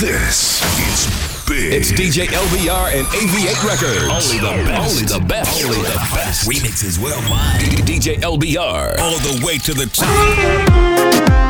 This is big. It's DJ LBR and AV8 Records. Only the best. Only the best. Only the best. Remixes worldwide. DJ LBR. All the way to the top.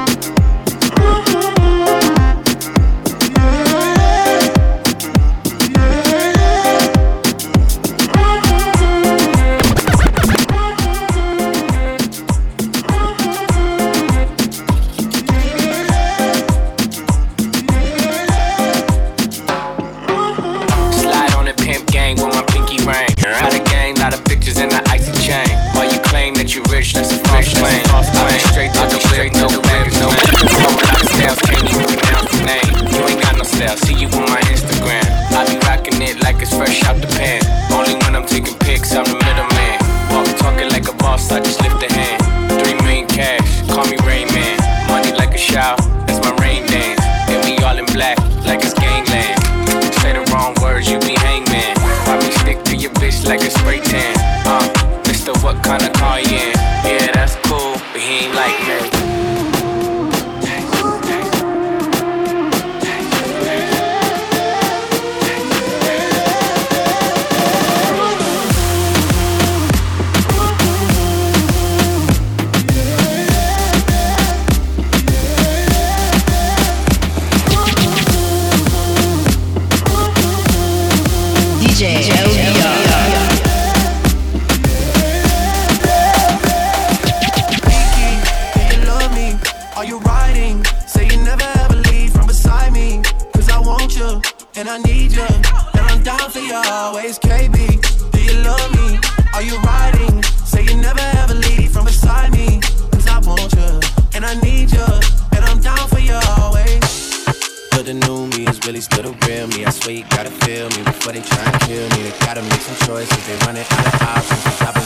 sweet, gotta feel me before they try and kill me. They gotta make some choices, they running out of options.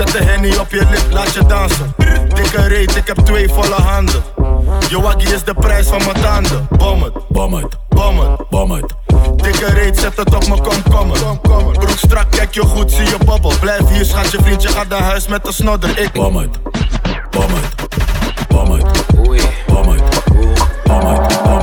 Zet de henny op je lip, laat je dansen. Dikke reet, ik heb twee volle handen. Joakie is de prijs van mijn tanden. Bom het, bom het, bom het, bom het. Dikke reet, zet het op mijn komkommer. Broek strak, kijk je goed, zie je bobbel. Blijf hier, schat, je vriendje gaat naar huis met de snodder. Ik bom het, bom het, bom het, bom het, bom het, bom het.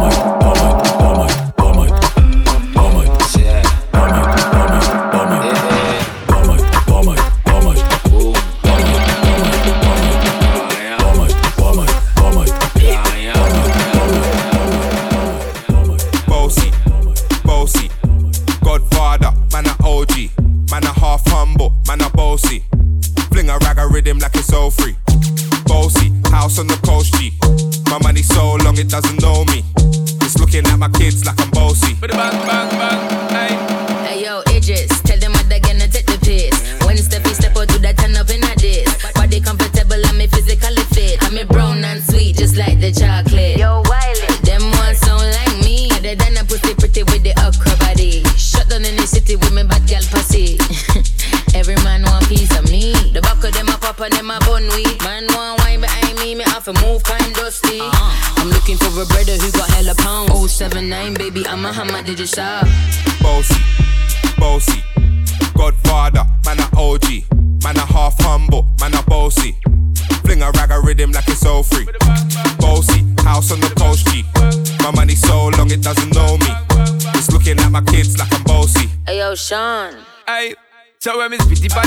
doesn't know hammer, did? Bossy, bossy, Godfather, man a OG, man a half humble, man a bossy. Fling a rag a rhythm like it's all free. Bossy, house on the coast G. My money so long it doesn't know me. It's looking at my kids like I'm bossy. Hey yo, Sean. Hey. So when me spitty body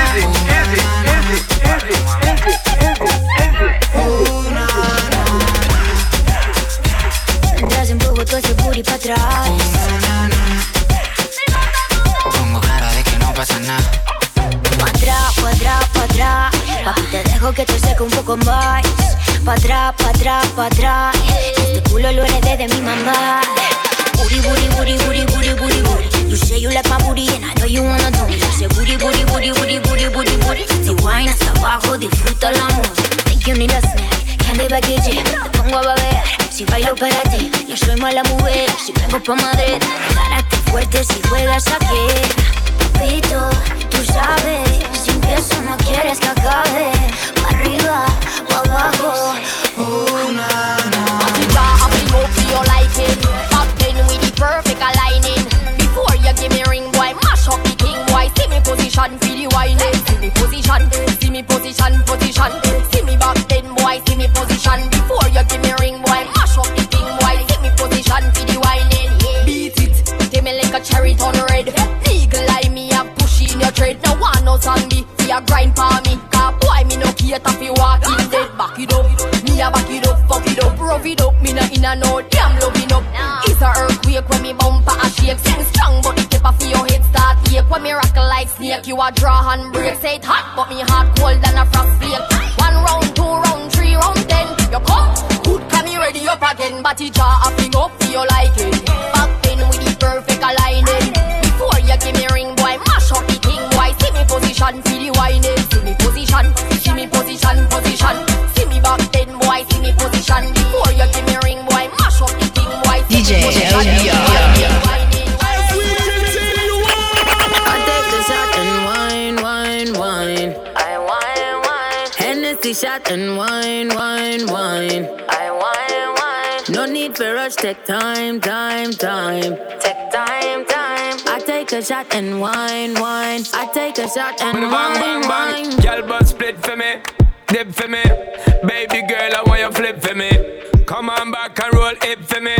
atrás. Pongo cara de que no pasa nada. Pa' atrás, pa' atrás, pa' atrás. Papi, te dejo que te seque un poco más. Pa' atrás, pa' atrás, pa' atrás. Este culo lo heredé de mi mamá. Booty, booty, booty, booty, booty, booty, booty. You say you like my booty and I know you wanna do me. Say booty, booty, booty, booty, booty, booty, booty. Si wine hasta abajo, disfruta el amor. Think you need a snack, candy baguette. Te pongo a babear, si bailo para ti. Yo soy mala mujer, si vengo pa' Madrid. Carácter fuerte si juegas aquí. Papito, tú sabes, si empiezo no quieres que acabe. Pa' arriba, pa' abajo. Oh, na, na. Perfect aligning. Before you give me ring, boy, mash up the king, boy. See me position, feel the whining. See me position, see me position, position. See me back take time, time, time. Take time, time. I take a shot and wine, wine. I take a shot and Bang, wine, bang, bang. wine. Girl, but split for me. Dip for me. Baby girl, I want you flip for me. Come on back and roll it for me.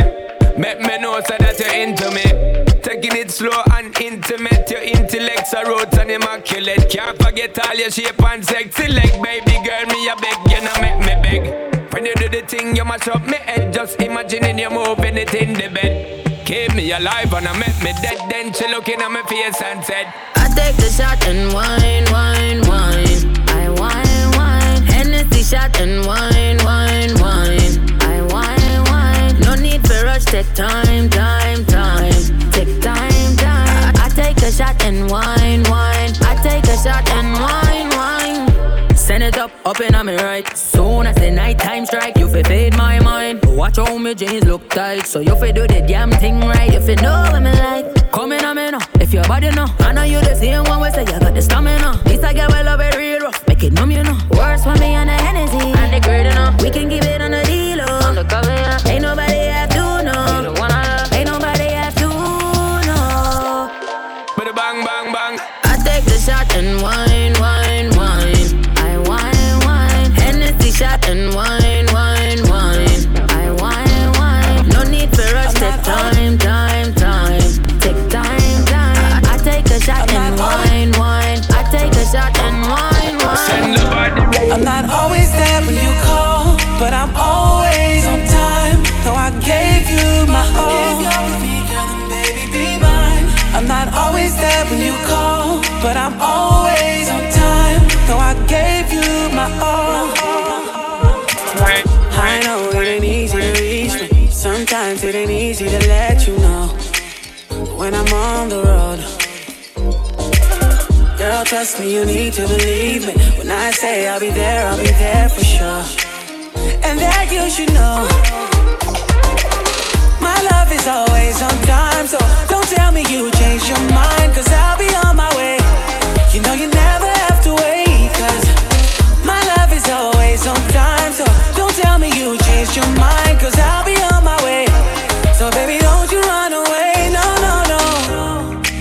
Make me know so that you're into me. Taking it slow and intimate. Your intellect's a roots and immaculate. Can't forget all your shape and sexy leg. Baby girl, me a beg, you know make me beg. When you do the thing, you mash up me head. Just imagining you moving it in the bed. Keep me alive and I make me dead. Then she looking at my face and said, I take the shot and wine, wine, wine. I wine, wine. Hennessy shot and wine, wine, wine. I wine, wine. No need for rush, take time, time, time. Take time, time. I, I take a shot and wine. Up, up in on me right. Soon as the night time strike, you fi fade my mind. Watch how me jeans look tight, so you fi do the damn thing right. You fi know what me like. Come in on me now, if your body know. I know you the same one, we say you got the stamina. This I get well love it real rough, make it numb you know. Worse for me and the Hennessy, and the grade enough. We can give it always there when you call, but I'm always on time. Though I gave you my all. I know it ain't easy to reach me. Sometimes it ain't easy to let you know when I'm on the road. Girl, trust me, you need to believe me. When I say I'll be there, I'll be there for sure. And that you should know. My love is always on time, so tell me you changed your mind, cause I'll be on my way. You know you never have to wait, cause my love is always on time, so don't tell me you changed your mind, cause I'll be on my way. So baby, don't you run away, no, no, no.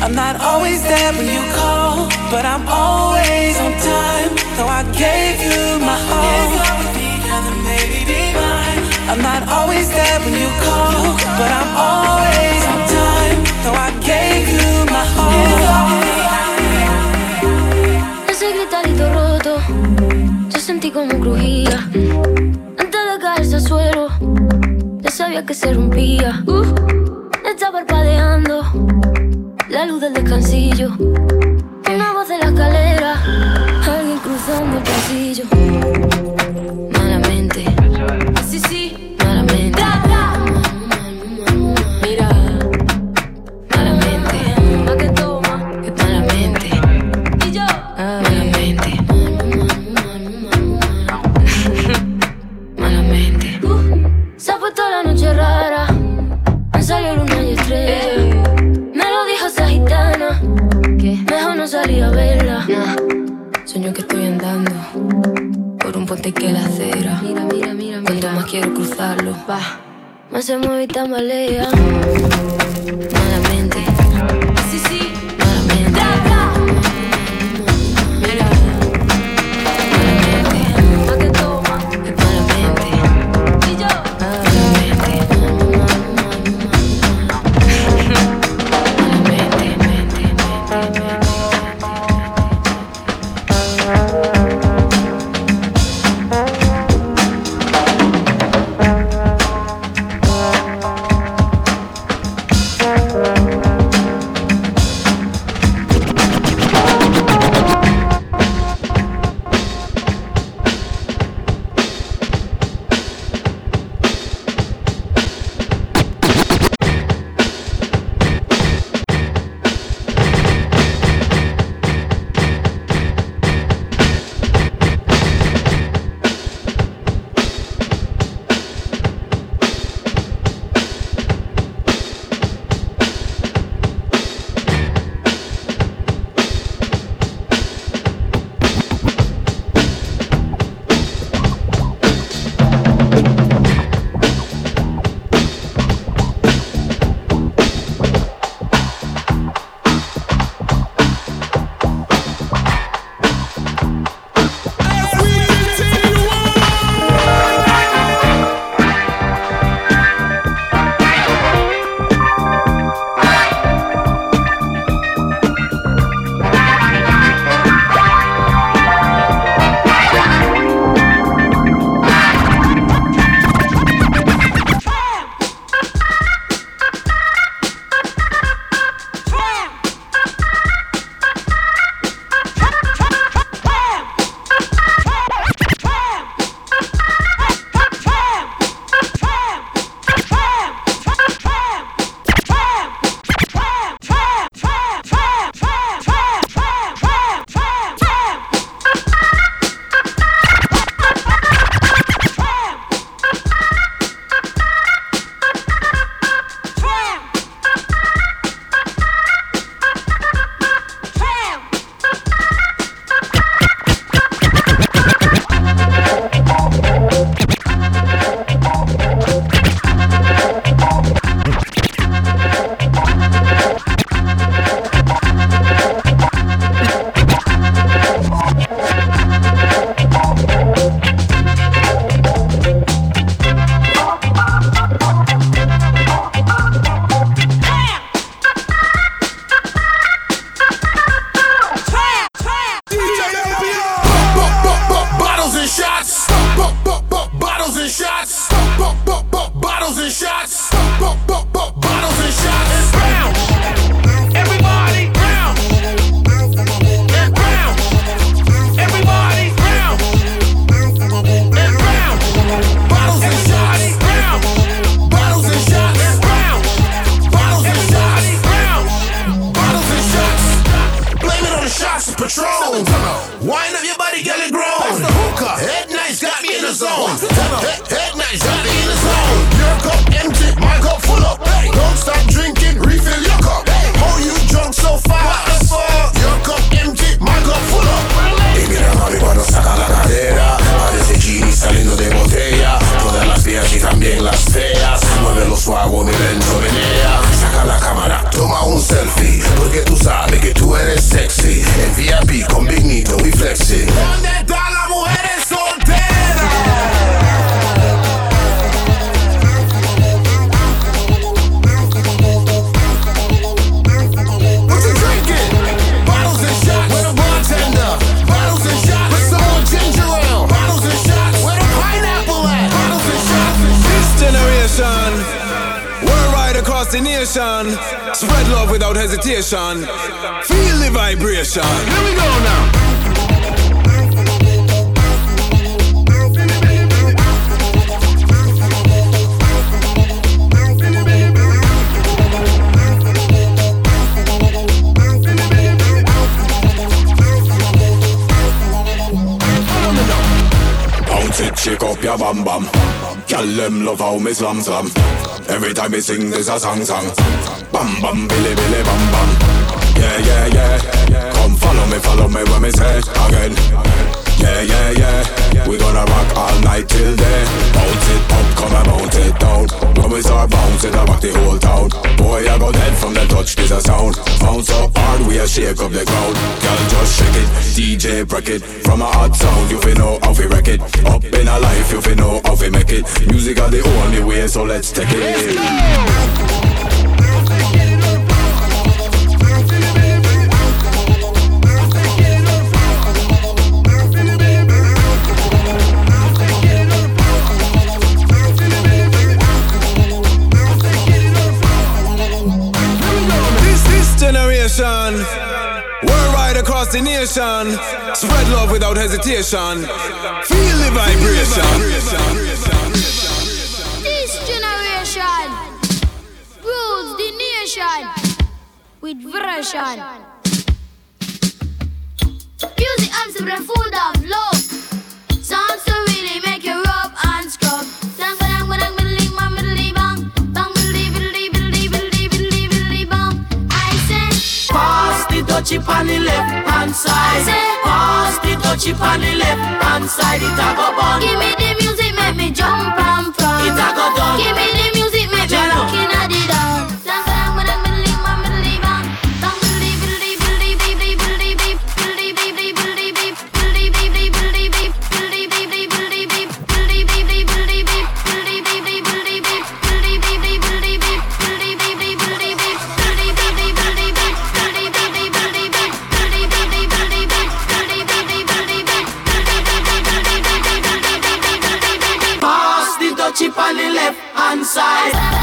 I'm not always there when you call, but I'm always on time. So I gave you my all. I'm not always there when you call, but I'm como crujía. Antes de caerse al suelo, ya sabía que se rompía. Uh, está parpadeando la luz del descansillo. sensation. Feel the vibration. Here we go now. Bounce it, shake up your bam bam. Tell them love how me slam slam. Every time we sing, this a song song. Bam bam, billy billy bam bam. Yeah yeah yeah. Come follow me, follow me when we say again. Yeah, yeah, yeah. We gonna rock all night till then. Bounce it up, come and bounce it down. When we start bouncing, I rock the whole town. Boy, I go dead from the touch, this a sound. Bounce so hard, we a shake up the ground. Girl, just shake it, DJ break it. From a hot sound, you fi know how we wreck it. Up in our life, you fi know how we make it. Music are the only way, so let's take it. Let's go. destination. We're right across the nation. Spread love without hesitation. Feel the vibration. This generation rules the nation with version. Music, I'm the food of love. touch it on the left hand side. Pass the touch it on the left hand side. It a go bun. Give me the music, make me jump and fly. It a go done. Give me the music. Dutchie on the left hand side.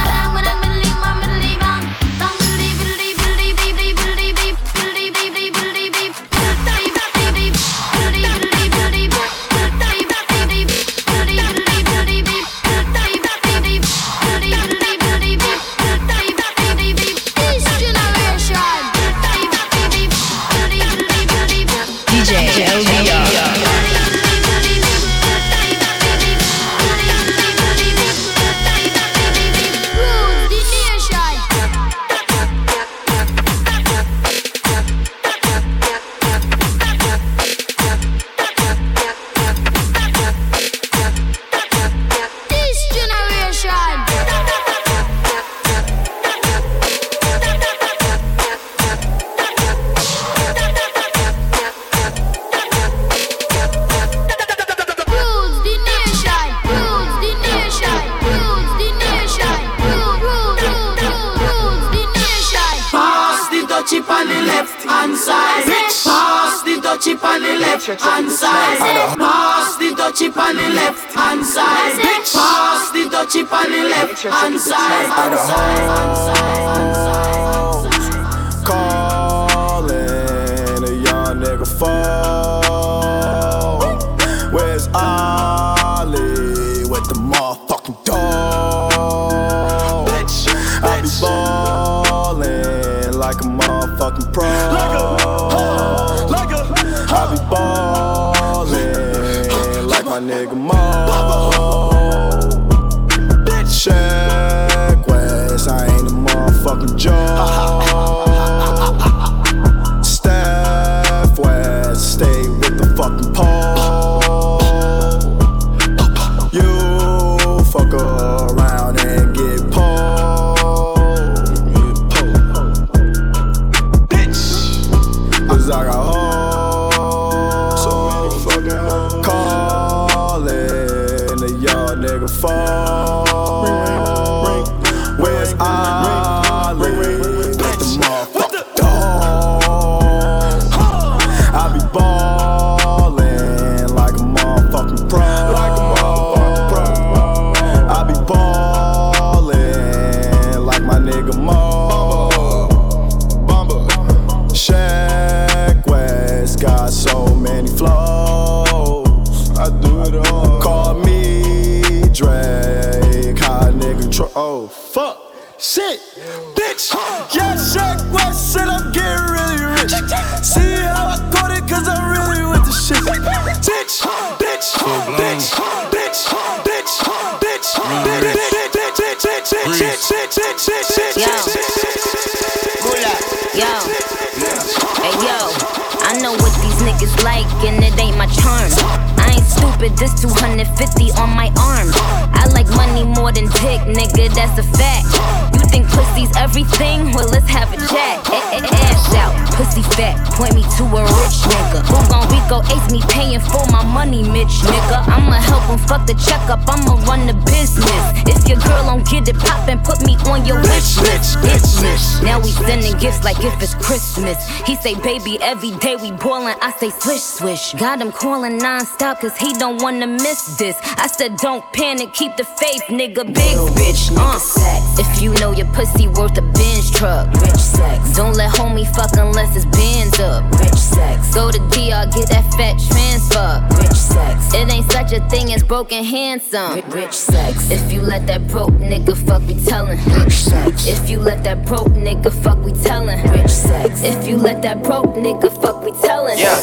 Fuck checkup, I'ma run the business. If your girl don't get it poppin', put me on your wish list. Bitch list. Now we sending gifts like if it's Christmas. He say, baby, every day we boilin', I say, swish, swish. Got him callin' non-stop, cause he don't wanna miss this. I said, don't panic, keep the faith, nigga. Big bitch, uh. If you know your pussy worth a Benz truck, rich sex. Don't let homie fuck unless it's bands up, rich sex. Go to DR, get that fat transfer, rich sex. It ain't such a thing as broken handsome, rich sex. If you let that broke nigga fuck, we tellin', rich sex. If you let that broke nigga fuck, we tellin', rich sex. If you let that broke nigga fuck, we tellin', Yeah.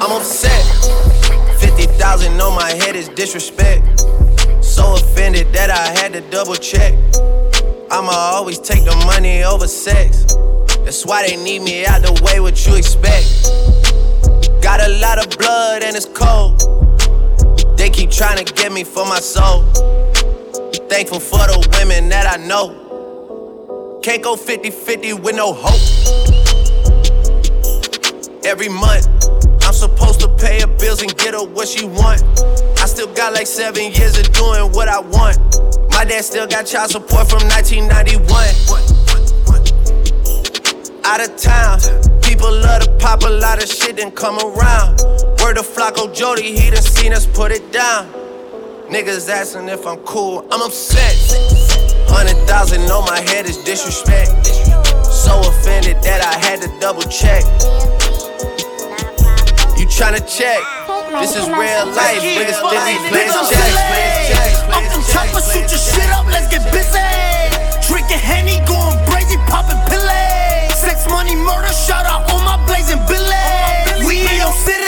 I'm upset. 50,000 on my head is disrespect. So offended that I had to double check. I'ma always take the money over sex. That's why they need me out the way, what you expect. Got a lot of blood and it's cold. They keep trying to get me for my soul. Thankful for the women that I know. Can't go 50 50 with no hope. Every month, I'm supposed to pay her bills and get her what she want. Still got like seven years of doing what I want. My dad still got child support from 1991. Out of town, people love to pop a lot of shit and come around. Word to Flocko Jody, he done seen us put it down. Niggas asking if I'm cool, I'm upset. Hundred thousand on my head is disrespect. So offended that I had to double check. You tryna check? This is real life, niggas think we playing checks. I'm from chopper, shoot your shit up, let's get busy. Drinking Henny, going crazy, popping pillay. Sex, money, murder, shout out all my blazing billy. We in your city.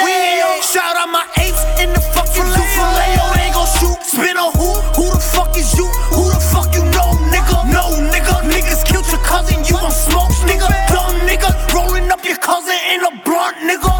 Shout out my apes in the fucking zoo filet. They gon' shoot. Spin on who? Who the fuck is you? Who the fuck you know, nigga? No, nigga. Niggas killed your cousin, you gon' smoke, nigga. Dumb nigga. Rolling up your cousin in a blunt, nigga.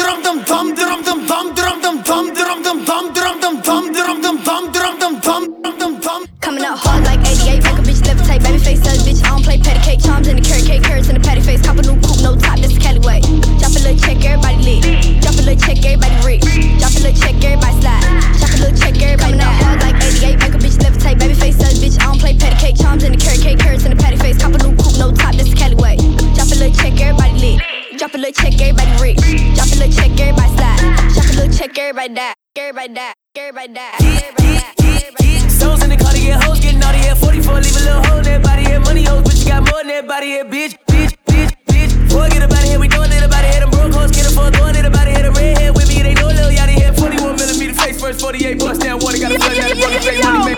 everybody die. Everybody die. Everybody die. Everybody die. Stones in the car to get hoes, getting naughty at 44, leave a little hole in that body, yeah, money hoes, but you got more than that body, yeah, bitch, bitch, bitch, bitch. Boy, get about it here, we doing it about it, here, them broke hoes, get it for throwing it about it, here, the redhead with me, they know little yachty head, 41 millimeter face first, 48 bust down water, got a flood down fucking face, money make.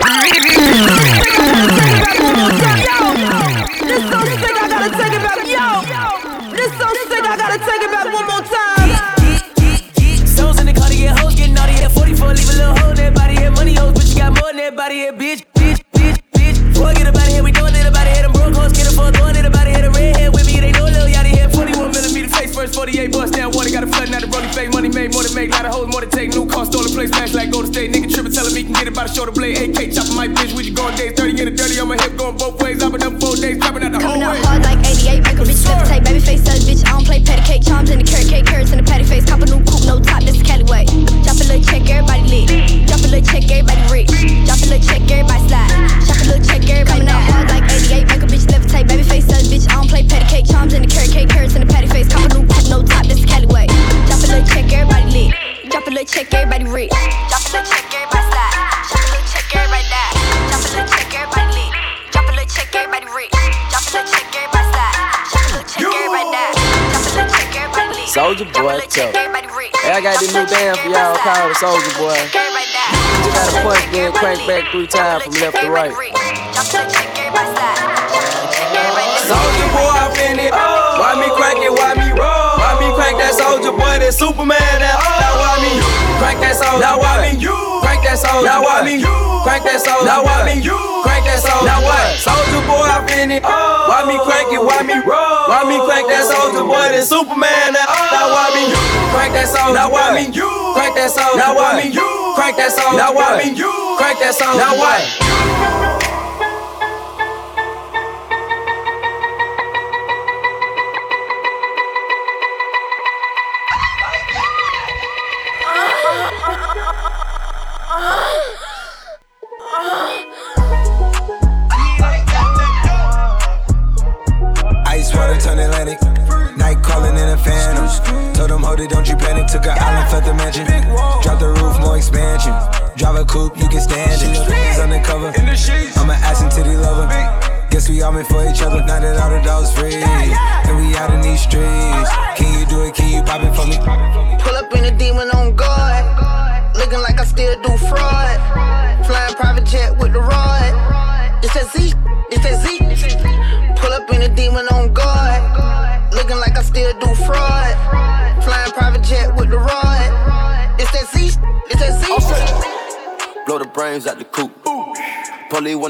Little hole in that body, yeah, money hoes, but you got more than that body, yeah, bitch, bitch, bitch, bitch. Boy, get about it here, we doing it about it, here, them broke hoes, get it for throwing it about it, here, the redhead with me, they know a little yachty head, 41 millimeter face first, 48 bust down water, got a flood, now the rolling fake, money made, more than make, lot of hoes, more than take, new car, stolen place, smash like Golden State, nigga tripping, telling me can get it by the shoulder blade, AK chopping my bitch, we just going days, 30 in the dirty, on my hip, going both ways, I've been up four days, trapping out the whole Coming out way. hard like 88, make a bitch levitate. Baby face says, bitch, I don't play patty cake. Charms in the carrot cake, carrots in the patty face. Cop little check, everybody lit. Drop a little check, everybody rich. Drop a little check, everybody slide. Drop a little check, everybody Coming out hard like 88, make a bitch levitate. Baby face says, bitch, I don't play patty cake. Charms in the carrot cake, carrots in the patty face. Cop a new coupe, no top, this is Cali. Drop a little check, everybody lit. Drop a little check, everybody rich. Drop a little check, everybody slide. Drop a little check, everybody die. Drop a little check, everybody lit. Drop a little check, everybody rich. Drop a little check, everybody slide. Drop a little check, everybody die. Drop a little check, everybody lit. Soldier boy, tell. I got this new dance for y'all called the Soldier Boy. You gotta punch, then crank back three times from left to right. Soldier boy, I been it. Why me crank it? Why me roll? Why me crank that soldier boy? That Superman, that now why me crank that soul. Now I mean you, that soul. Now I mean you, crank that soul. Now I mean you, crank that soul. Now what? Soldier boy, I finna. Why me crank it? Why me roll? Why me crank that soldier boy? Then Superman. Now, now I mean you, crank that soul. Now I mean you, crank that soul. Now I mean you, crank that soul. Now I mean you, crank that soul. Now what?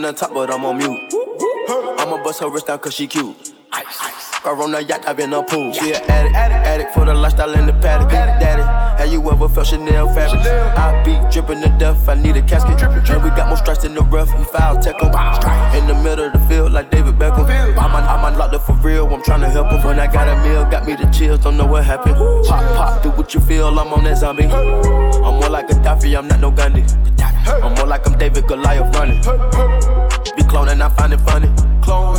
On top, but I'm on mute. I'ma bust her wrist down cause she cute. Car on the yacht, I've been a pool. She an addict, addict for the lifestyle in the paddock. Daddy, have you ever felt Chanel fabric? I be dripping to death, I need a casket. And we got more strikes in the rough, we foul tech 'em. In the middle of the field, like David Beckham. I'm, on, I'm unlocked up for real, I'm tryna help him. When I got a meal, got me the chills, don't know what happened. Pop, pop, do what you feel, I'm on that zombie. I'm more like a Gaddafi, I'm not no Gandhi. I'm more like I'm David Goliath running. Be cloning, I find it funny. Clone.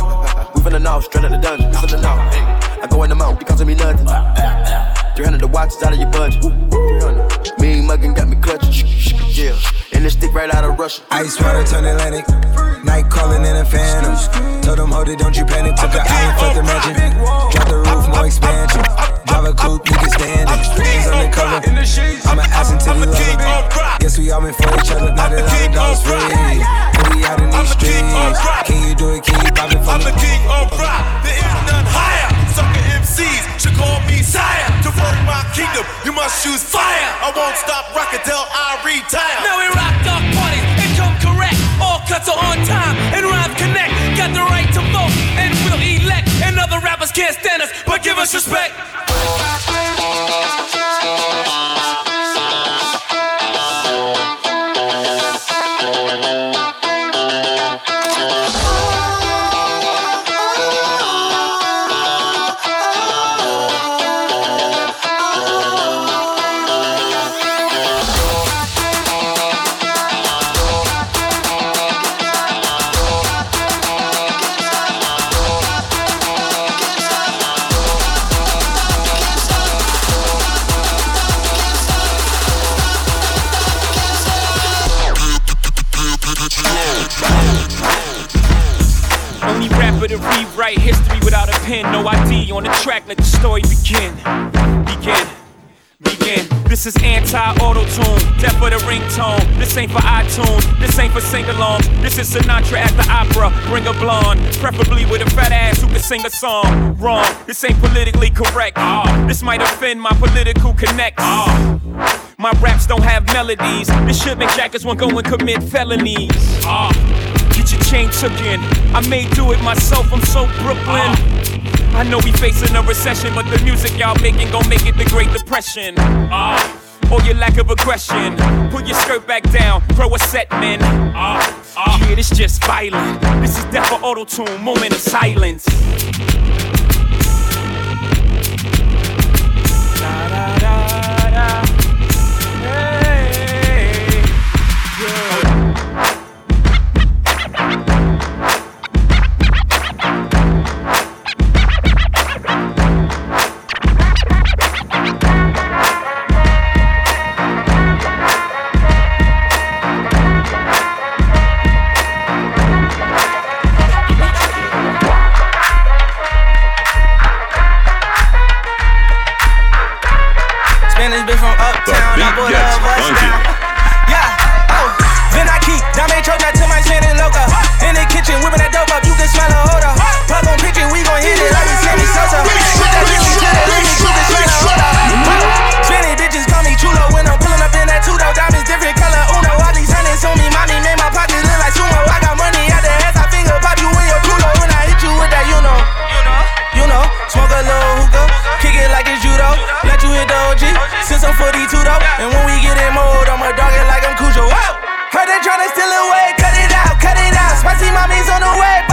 We finna know, straight out the dungeon. Finna know. I go in the mouth, it costing me nothing. 300 the watch is out of your budget. 300. Mean muggin' got me clutching. Yeah. And this stick right out of Russia. Ice water turn Atlantic. Night calling in a phantom. Told them, hold it, don't you panic. Took an island, felt the mansion. Drop the roof, more expansion. Drive a coupe, you can stand it. He's undercover. I'm an ass and titty lover. Guess we all meant for each other. Now that all the dogs free. And we out in these streets. Can you do it? Can you pop it for I'm me? the king of rock, there is none higher. Sucker MCs should call me sire. To work my kingdom, you must choose fire. I won't stop rocking till I retire. Now we rock dark parties and come correct. All cuts are on time and rhymes connect. Got the right to other rappers can't stand us, but give us respect. Only rapper to rewrite history without a pen, no ID on the track. Let the story begin, begin, begin. This is anti-auto tune, death for the ringtone. This ain't for iTunes, this ain't for sing-alongs. This is Sinatra at the opera. Bring a blonde, preferably with a fat ass who can sing a song. Wrong, this ain't politically correct. Ah, this might offend my political connects. Ah. My raps don't have melodies. This should make jackers want go and commit felonies. Ah, get your chain took in. I may do it myself. I'm so Brooklyn. I know we facing a recession, but the music y'all making gon' make it the Great Depression. Ah, or your lack of aggression. Put your skirt back down, throw a set, man. Ah, ah. Yeah, this just violent. This is death for auto tune. Moment of silence. From uptown, I pull up bust down. Yeah, oh. Then I keep Dame Troja to my Spanish loca. In the kitchen, whipping that dope up, And when we get in mode, I'ma dog it like I'm Cujo. Whoa! Heard they tryna steal away, cut it out, cut it out. Spicy mommy's on the way.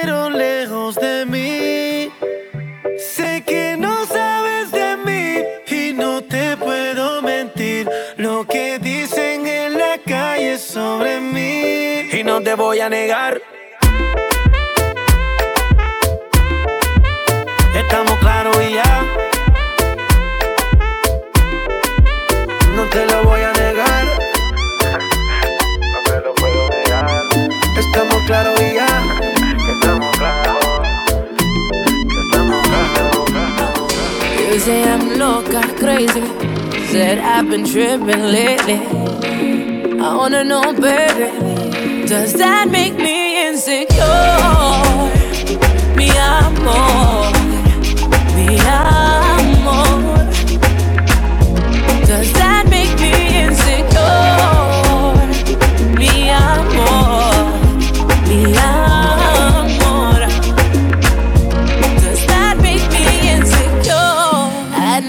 pero lejos de mí. Sé que no sabes de mí y no te puedo mentir. Lo que dicen en la calle sobre mí. Y no te voy a negar. Estamos claros y ya. No te lo voy a say I'm loca, crazy. Said I've been tripping lately. I wanna know, baby, does that make me insecure? Me, amor. Me, Does that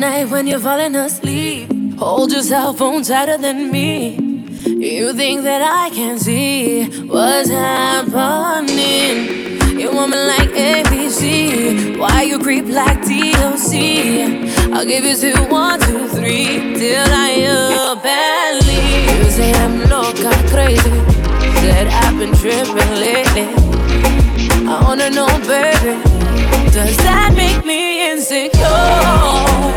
night when you're falling asleep. Hold your cell phone tighter than me. You think that I can see what's happening? You want me like ABC? Why you creep like DOC? I'll give you two, one, two, three, till I up Leave. You say I'm loca, crazy. Said I've been tripping lately. I wanna know, baby, does that make me insecure?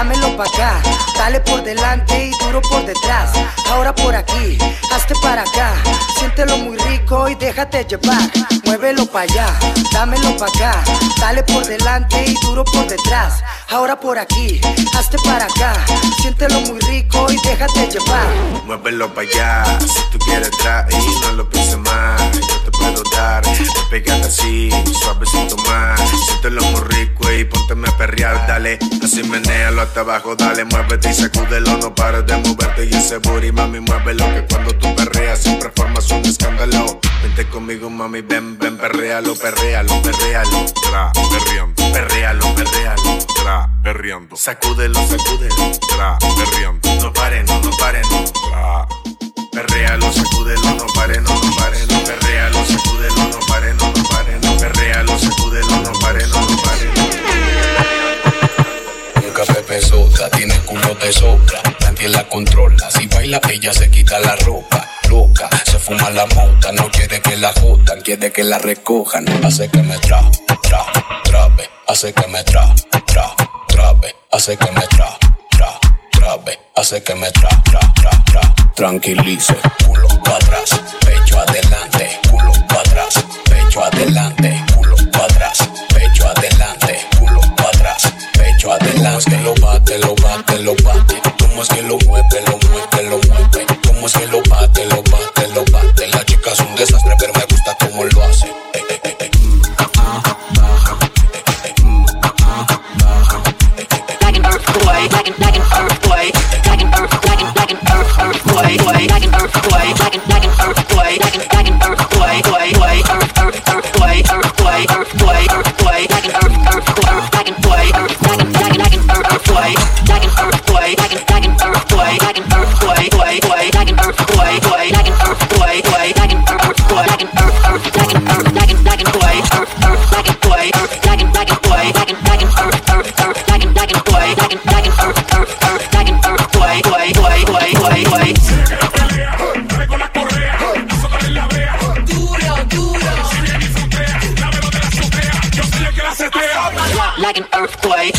dámelo pa' acá. Dale por delante y duro por detrás. Ahora por aquí, hazte para acá. Siéntelo muy rico y déjate llevar. Muévelo pa' allá, dámelo pa' acá. Dale por delante y duro por detrás. Ahora por aquí, hazte para acá. Siéntelo muy rico y déjate llevar. Muévelo pa' allá, si tú quieres traer y no lo pienses más. Yo te puedo dar, pégate así, suavecito más. Siéntelo muy rico y pónteme a perrear. Dale, así menéalo hasta abajo, dale, muévete y sacúdelo, no pares de moverte y ese booty, mami, muévelo, que cuando tú perreas siempre formas un escándalo. Vente conmigo, mami, ven, ven, perréalo, perréalo, perréalo. Tra, perreando. Perréalo, perréalo. Tra, perreando. Sacúdelo, sacúdelo. Tra, perreando. No paren, no, no paren. Tra. Perréalo, sacúdelo, no paren, no, no paren. Perréalo, sacúdelo, no paren, no, no paren. Perréalo, sacúdelo. boca, Pepe Soda. Tiene culo de sobra, nadie la controla. Si baila, ella se quita la ropa. Loca, se fuma la mota, no quiere que la jodan, quiere que la recojan. Hace que me tra, tra, trabe. Hace que me tra, tra, trabe. Hace que me tra, tra, trabe. Hace que me tra, tra, tra, tra. Tranquilice, culo para atrás, pecho adelante, culo para atrás, pecho adelante es que lo bate, lo bate, lo bate? ¿Cómo es que lo mueve, lo mueve, lo mueve? ¿Cómo es que lo bate, lo bate, lo bate? La chica es un desastre, pero me gusta cómo lo hace. Eh, eh, eh, eh. earthquake, like an earthquake, like an earthquake, like an earthquake, like an earthquake, like an earthquake. like an earthquake.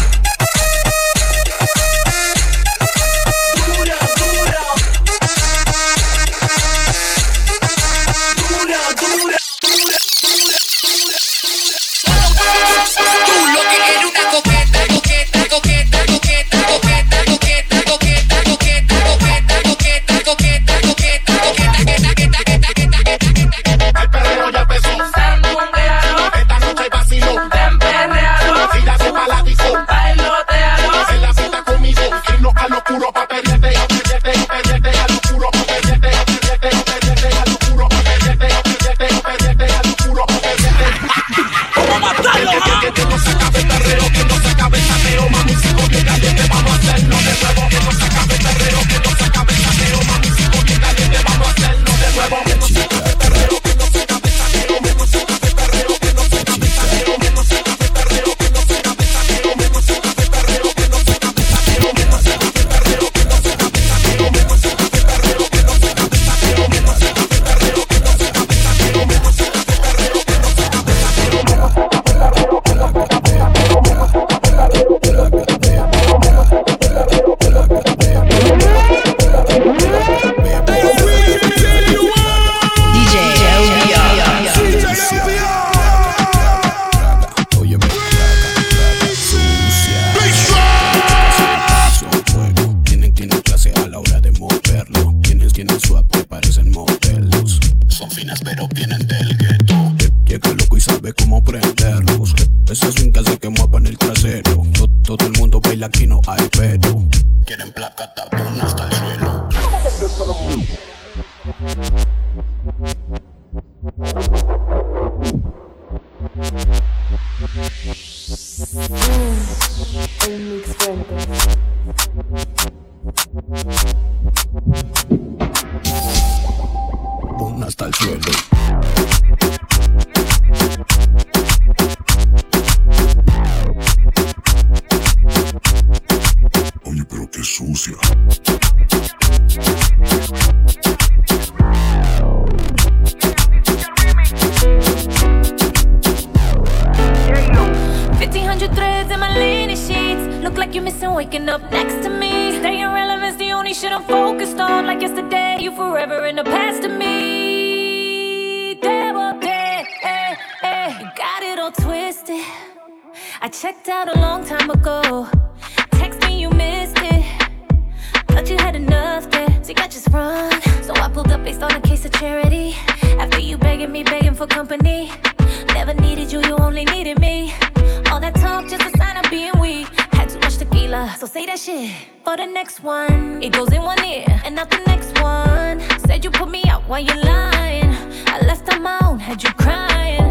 Out while you lying. I left on my out, had you crying.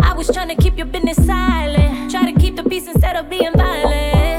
I was trying to keep your business silent. Try to keep the peace instead of being violent.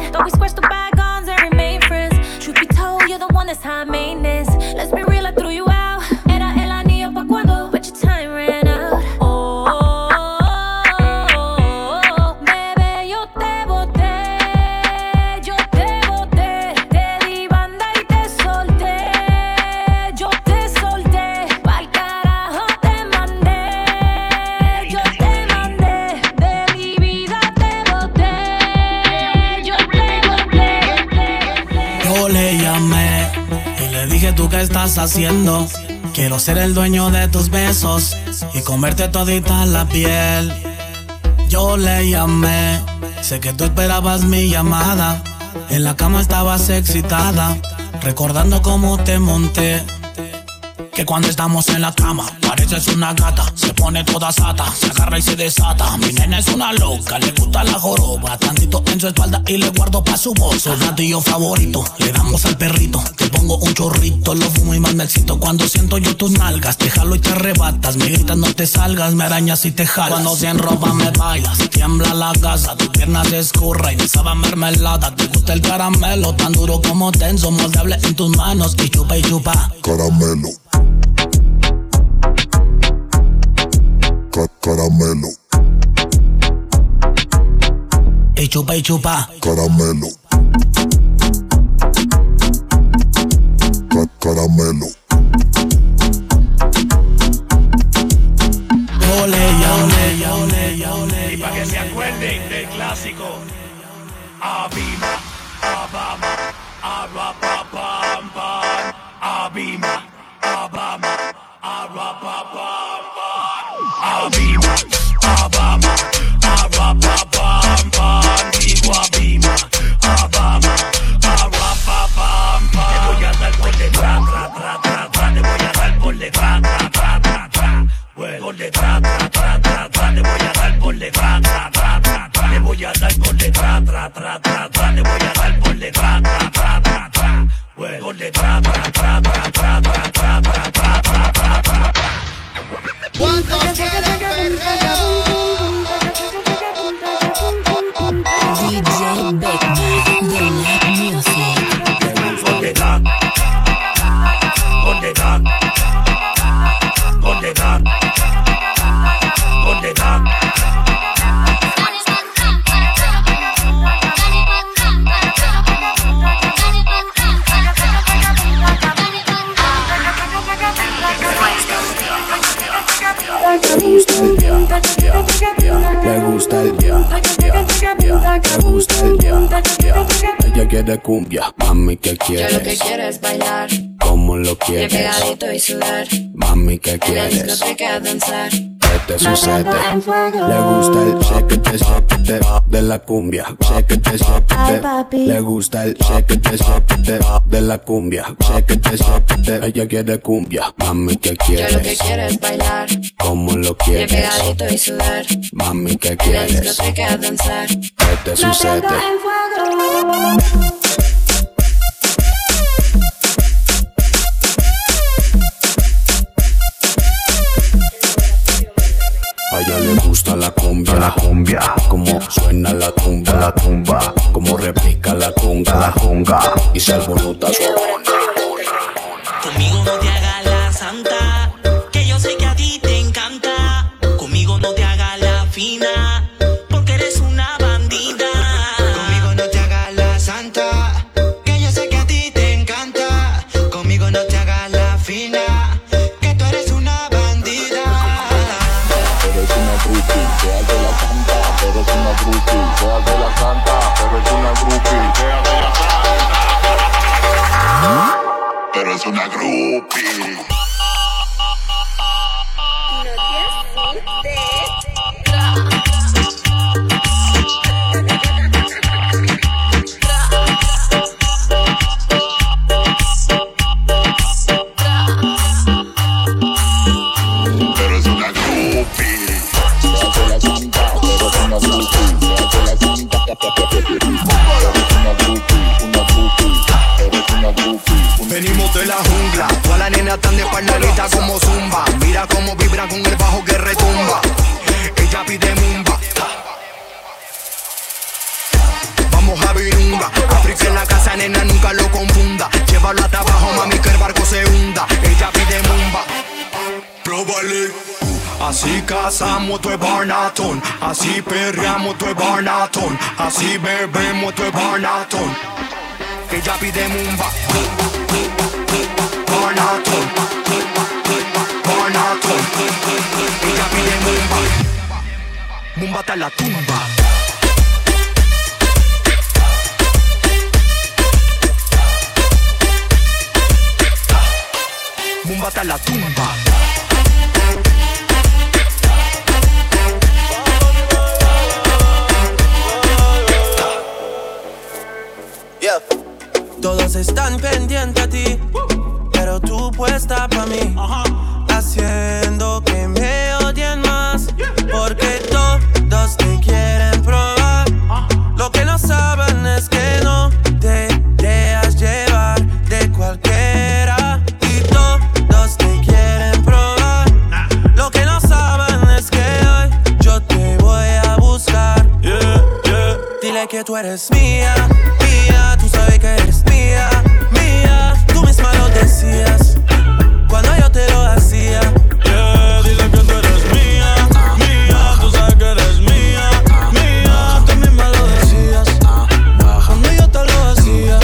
Quiero ser el dueño de tus besos y comerte todita la piel. Yo le llamé, sé que tú esperabas mi llamada. En la cama estabas excitada, recordando cómo te monté. Que cuando estamos en la cama, pareces una gata, se pone toda sata, se agarra y se desata. Mi nena es una loca, le gusta la joroba, tantito en su espalda y le guardo pa' su bolsa. Su gatillo favorito, le damos al perrito, te pongo un chorrito, lo fumo y más me excito. Cuando siento yo tus nalgas, te jalo y te arrebatas, me gritas no te salgas, me arañas y te jalas. Cuando se enropa me bailas, tiembla la casa, tu pierna se escurra y me sabe mermelada. Te gusta el caramelo, tan duro como tenso, moldeable en tus manos y chupa y chupa. Caramelo. Caramelo. Y chupa y chupa. Caramelo. Ca- caramelo. Ole, ya, ole, ya, ole, ya, ole. Y para que se acuerden del clásico. Abima, Abama, Arapapam, pam. Abima, a danzar. ¿Qué te sucede? Le gusta el shake it, shake de la cumbia. Shake it, shake. Le gusta el shake it, shake de la cumbia. Shake it, shake. Ella quiere cumbia. Mami, ¿qué Yo lo que quieres? quiero es bailar, ¿Cómo lo quieres? pegadito y sudar. Mami, ¿qué En la quieres? discoteca a danzar. ¿Qué te sucede? Cumbia, la cumbia, como suena la tumba, la tumba, como repica la conga, la conga, y se alborota su Conmigo no te hagas la santa, barnatón, así perreamos tu barnatón, así bebemos tu barnatón. Ella pide mumba. Barnatón, barnatón. Ella pide mumba. Mumba hasta la tumba. Mumba hasta la tumba. Todos están pendientes a ti, pero tú puesta pa' mí. Haciendo que me odien más, porque todos te quieren probar. Lo que no saben es que no te dejas llevar de cualquiera. Y todos te quieren probar. Lo que no saben es que hoy yo te voy a buscar. Dile que tú eres mía, decías cuando yo te lo hacía. dile que tú eres mía, mía, tú sabes que eres mía, mía. Tú misma lo decías cuando yo te lo hacía.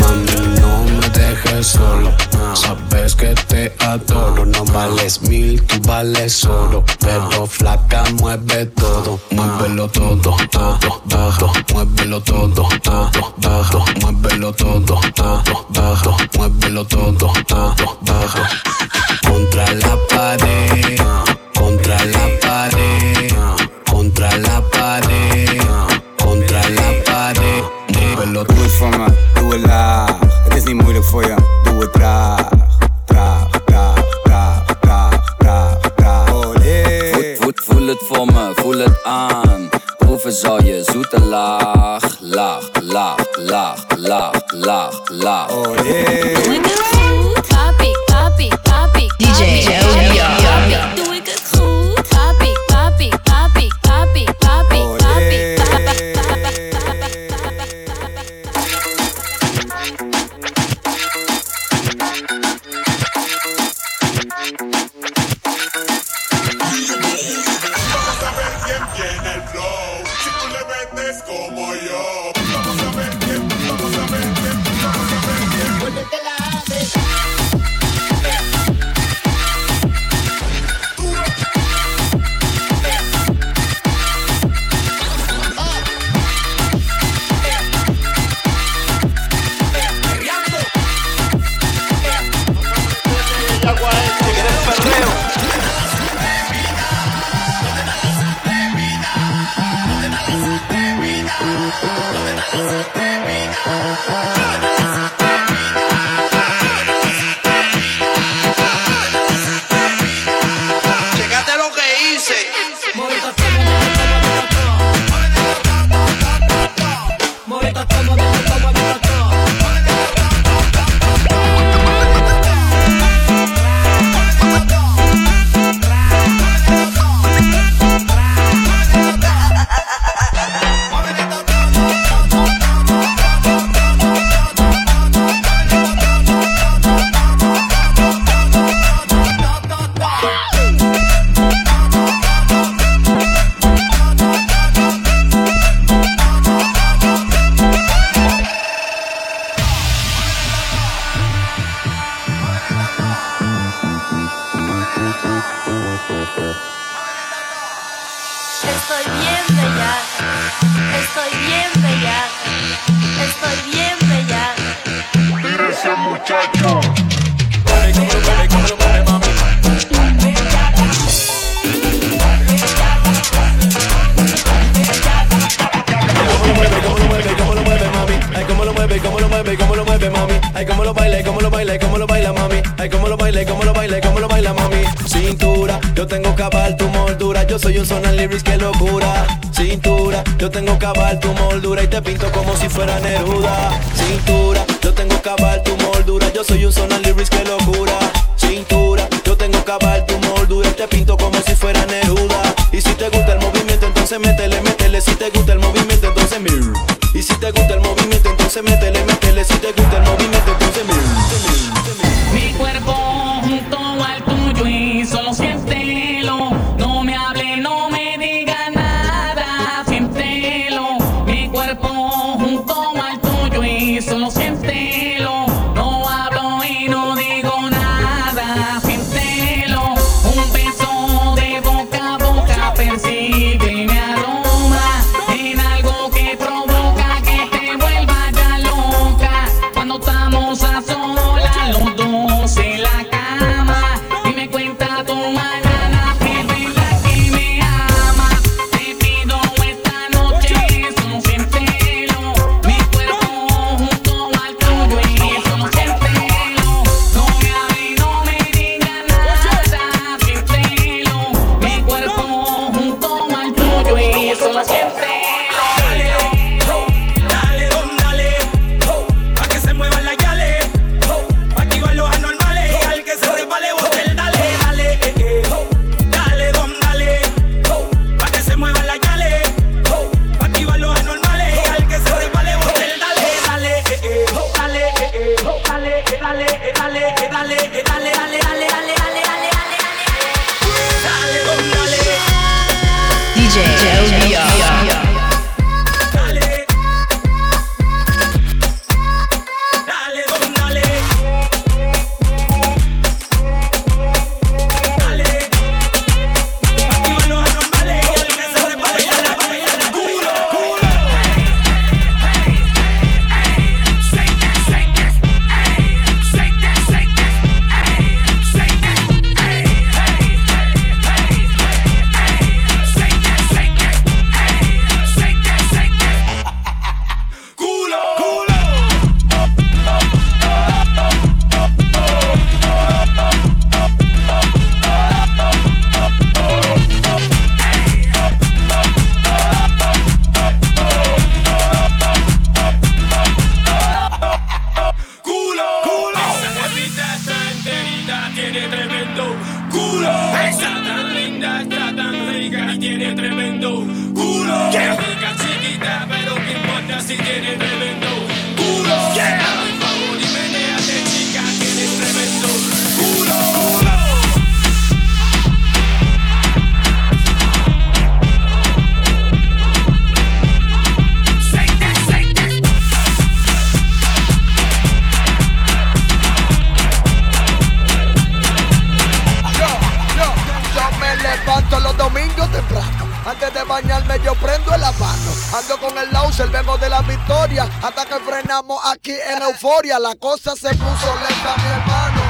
Mami, no me dejes solo. Sabes que te adoro. No vales mil, tú vales oro. Pero flaca, mueve todo. Muévelo todo, todo, todo. Muévelo todo, todo, todo. Muévelo todo, todo. Ay, cómo lo baila, cómo lo baila, cómo lo baila, mami. Ay, cómo lo baila, cómo lo baila, cómo lo baila, mami. Cintura, yo tengo cabal tu moldura. Yo soy un sonar lyrics, que locura. Cintura, yo tengo cabal tu moldura y te pinto como si fuera Neruda. Cintura, yo tengo cabal tu moldura. Yo soy un sonar lyrics, que locura. Cintura, yo tengo cabal tu moldura y te pinto como si fuera Neruda. Y si te gusta el movimiento, entonces métele, métele. Si te gusta el movimiento, entonces mir. Y si te gusta el movimiento, entonces métele, métele. Si te gusta el movimiento, DJ euforia. La cosa se puso lenta, mi hermano.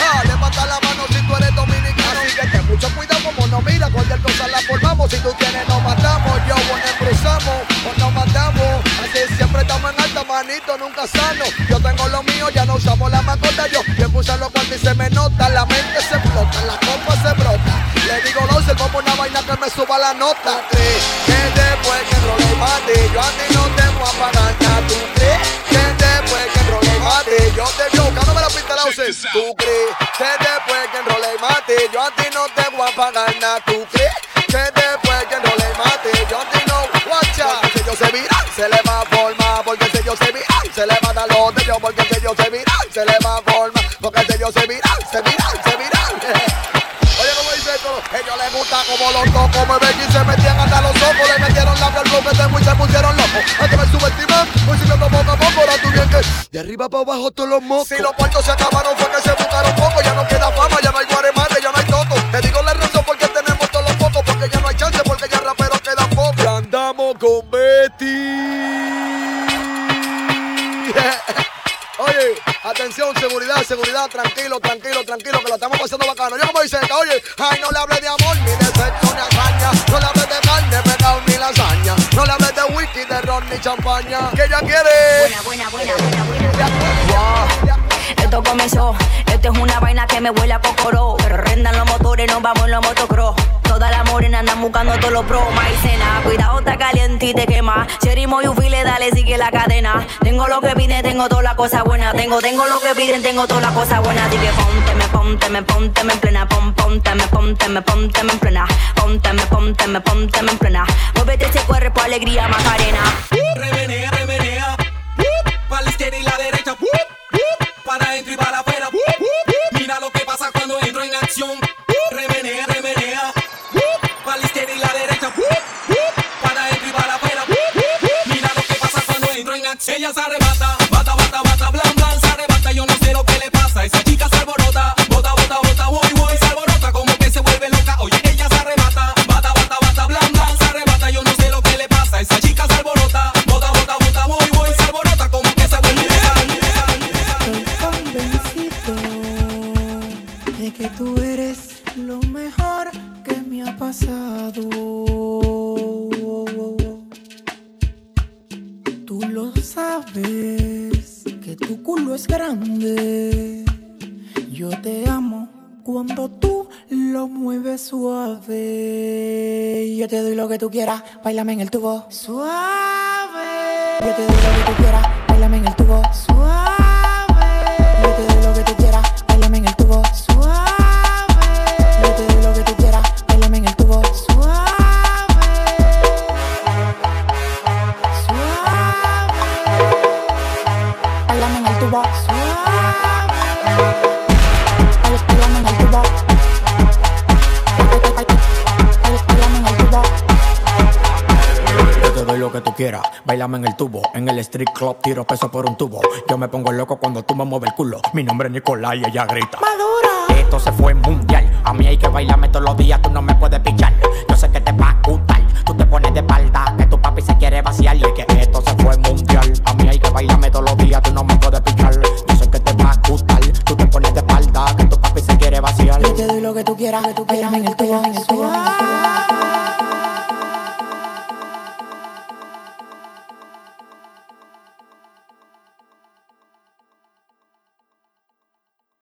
Ah, levanta la mano si tú eres dominicano. Así que ten mucho cuidado como no mira. Cualquier cosa la formamos. Si tú tienes, nos matamos. Yo, bueno, cruzamos o nos matamos. Así siempre estamos en alta manito, nunca sano. Yo tengo lo mío, ya no usamos la mascota. Yo bien puse los cuartos y se me nota. La mente se explota, la copa se brota. Le digo, no, se como una vaina que me suba la nota. ¿Crees Se vira, se le va a formar. Porque si yo se vira, se vira, se vira. Oye, como dice esto, ellos les gusta como los tocos me ven y se metían hasta los ojos, le metieron la piel bloque de y se pusieron locos. Antes me subestiman, voy subiendo poco a poco, ahora tú bien que de arriba para abajo todos los mocos. Si los puertos se acabaron fue que se buscaron poco, ya Tranquilo. tranquilo, tranquilo, que lo estamos pasando bacano. Yo como dice oye, ay, no le hables de amor, ni de sexo, ni hazaña. No le hables de carne, pegado, ni lasaña. No le hables de whisky, de ron, ni champaña. Que ella quiere. Buena, buena, buena, buena, buena. Esto comenzó, esto es una vaina que me huele a cocoró. Pero rendan los motores, nos vamos en los motocross. Buscando todos los pros. Maicena, cuidado, está caliente y te quema. Cherry Moyufile, dale, sigue la cadena. Tengo lo que piden, tengo toda la cosa buena. Tengo, tengo lo que piden, tengo toda la cosa buena. Así que ponte, me ponte, me ponte, me en plena. Pon, ponte, me ponte, me ponte, me en plena. Ponte, me ponte, me ponte, me en plena. Muévete ese cuerpo, alegría, Macarena. Remenea, remenea. Para la izquierda y la derecha. Para adentro y para afuera. Ella se arrebata. Bailame en el tubo. Suave. Yo te doy lo que tú quieras, en el tubo. En el street club tiro peso por un tubo. Yo me pongo loco cuando tú me mueves el culo. Mi nombre es Nicolás y ella grita. Esto se fue mundial. A mí hay que bailarme todos los días, tú no me puedes pichar.